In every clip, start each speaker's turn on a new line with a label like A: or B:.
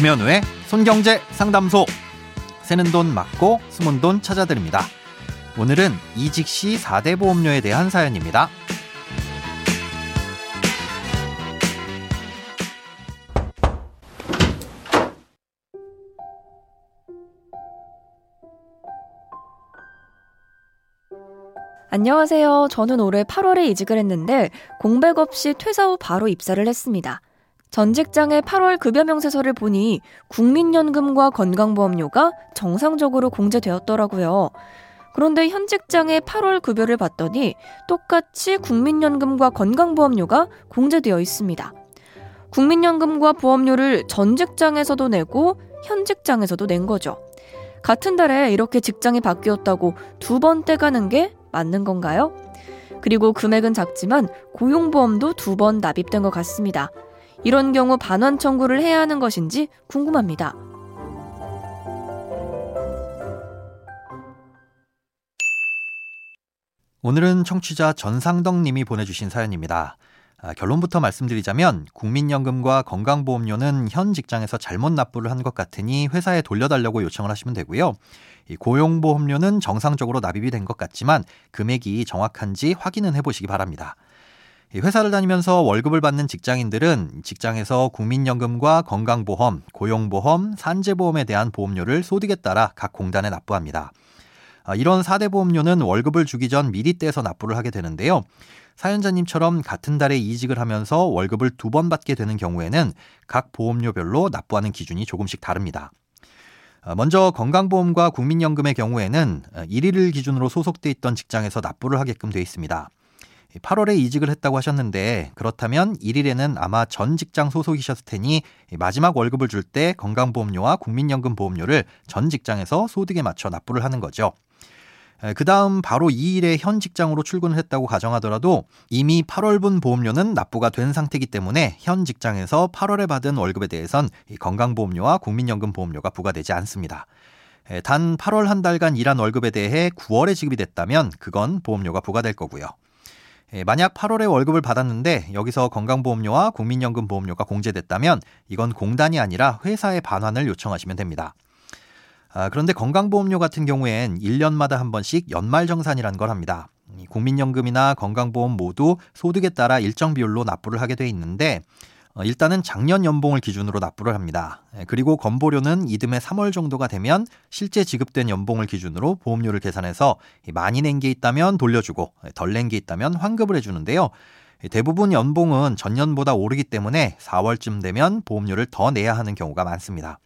A: 김현우의 손경제 상담소. 새는 돈 맞고 숨은 돈 찾아드립니다. 오늘은 이직 시 4대 보험료에 대한 사연입니다.
B: 안녕하세요. 저는 올해 8월에 이직을 했는데 공백 없이 퇴사 후 바로 입사를 했습니다. 전 직장의 8월 급여 명세서를 보니 국민연금과 건강보험료가 정상적으로 공제되었더라고요. 그런데 현 직장의 8월 급여를 봤더니 똑같이 국민연금과 건강보험료가 공제되어 있습니다. 국민연금과 보험료를 전 직장에서도 내고 현 직장에서도 낸 거죠. 같은 달에 이렇게 직장이 바뀌었다고 두 번 떼가는 게 맞는 건가요? 그리고 금액은 작지만 고용보험도 두 번 납입된 것 같습니다. 이런 경우 반환 청구를 해야 하는 것인지 궁금합니다.
A: 오늘은 청취자 전상덕 님이 보내주신 사연입니다. 아, 결론부터 말씀드리자면 국민연금과 건강보험료는 현 직장에서 잘못 납부를 한 것 같으니 회사에 돌려달라고 요청을 하시면 되고요. 이 고용보험료는 정상적으로 납입이 된 것 같지만 금액이 정확한지 확인은 해보시기 바랍니다. 회사를 다니면서 월급을 받는 직장인들은 직장에서 국민연금과 건강보험, 고용보험, 산재보험에 대한 보험료를 소득에 따라 각 공단에 납부합니다. 아, 이런 4대 보험료는 월급을 주기 전 미리 떼서 납부를 하게 되는데요. 사연자님처럼 같은 달에 이직을 하면서 월급을 두 번 받게 되는 경우에는 각 보험료별로 납부하는 기준이 조금씩 다릅니다. 아, 먼저 건강보험과 국민연금의 경우에는 1일을 기준으로 소속돼 있던 직장에서 납부를 하게끔 되어 있습니다. 8월에 이직을 했다고 하셨는데 그렇다면 1일에는 아마 전 직장 소속이셨을 테니 마지막 월급을 줄 때 건강보험료와 국민연금 보험료를 전 직장에서 소득에 맞춰 납부를 하는 거죠. 그 다음 바로 2일에 현 직장으로 출근을 했다고 가정하더라도 이미 8월분 보험료는 납부가 된 상태이기 때문에 현 직장에서 8월에 받은 월급에 대해선 건강보험료와 국민연금 보험료가 부과되지 않습니다. 단 8월 한 달간 일한 월급에 대해 9월에 지급이 됐다면 그건 보험료가 부과될 거고요. 만약 8월에 월급을 받았는데 여기서 건강보험료와 국민연금 보험료가 공제됐다면 이건 공단이 아니라 회사에 반환을 요청하시면 됩니다. 아, 그런데 건강보험료 같은 경우엔 1년마다 한 번씩 연말정산이라는 걸 합니다. 국민연금이나 건강보험 모두 소득에 따라 일정 비율로 납부를 하게 돼 있는데 어, 일단은 작년 연봉을 기준으로 납부를 합니다. 예, 그리고 건보료는 이듬해 3월 정도가 되면 실제 지급된 연봉을 기준으로 보험료를 계산해서 많이 낸 게 있다면 돌려주고 예, 덜낸 게 있다면 환급을 해주는데요. 예, 대부분 연봉은 전년보다 오르기 때문에 4월쯤 되면 보험료를 더 내야 하는 경우가 많습니다.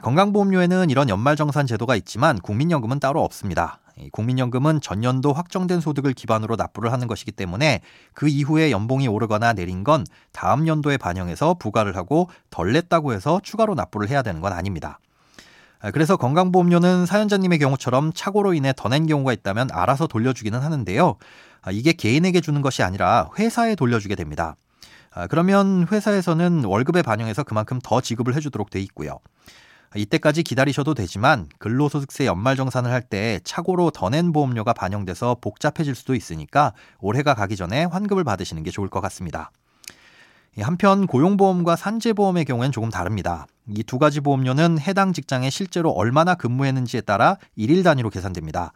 A: 건강보험료에는 이런 연말정산 제도가 있지만 국민연금은 따로 없습니다. 국민연금은 전년도 확정된 소득을 기반으로 납부를 하는 것이기 때문에 그 이후에 연봉이 오르거나 내린 건 다음 연도에 반영해서 부과를 하고 덜 냈다고 해서 추가로 납부를 해야 되는 건 아닙니다. 그래서 건강보험료는 사연자님의 경우처럼 착오로 인해 더 낸 경우가 있다면 알아서 돌려주기는 하는데요. 이게 개인에게 주는 것이 아니라 회사에 돌려주게 됩니다. 그러면 회사에서는 월급에 반영해서 그만큼 더 지급을 해주도록 돼 있고요. 이때까지 기다리셔도 되지만 근로소득세 연말정산을 할 때 착오로 더 낸 보험료가 반영돼서 복잡해질 수도 있으니까 올해가 가기 전에 환급을 받으시는 게 좋을 것 같습니다. 한편 고용보험과 산재보험의 경우엔 조금 다릅니다. 이 두 가지 보험료는 해당 직장에 실제로 얼마나 근무했는지에 따라 일일 단위로 계산됩니다.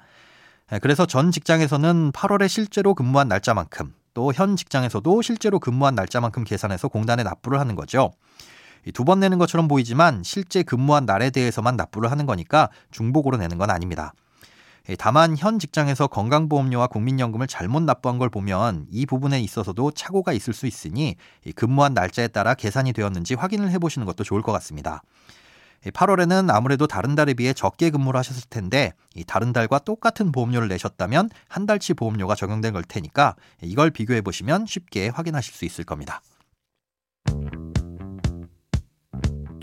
A: 그래서 전 직장에서는 8월에 실제로 근무한 날짜만큼 또 현 직장에서도 실제로 근무한 날짜만큼 계산해서 공단에 납부를 하는 거죠. 두 번 내는 것처럼 보이지만 실제 근무한 날에 대해서만 납부를 하는 거니까 중복으로 내는 건 아닙니다. 다만 현 직장에서 건강보험료와 국민연금을 잘못 납부한 걸 보면 이 부분에 있어서도 착오가 있을 수 있으니 근무한 날짜에 따라 계산이 되었는지 확인을 해보시는 것도 좋을 것 같습니다. 8월에는 아무래도 다른 달에 비해 적게 근무를 하셨을 텐데 다른 달과 똑같은 보험료를 내셨다면 한 달치 보험료가 적용된 걸 테니까 이걸 비교해 보시면 쉽게 확인하실 수 있을 겁니다.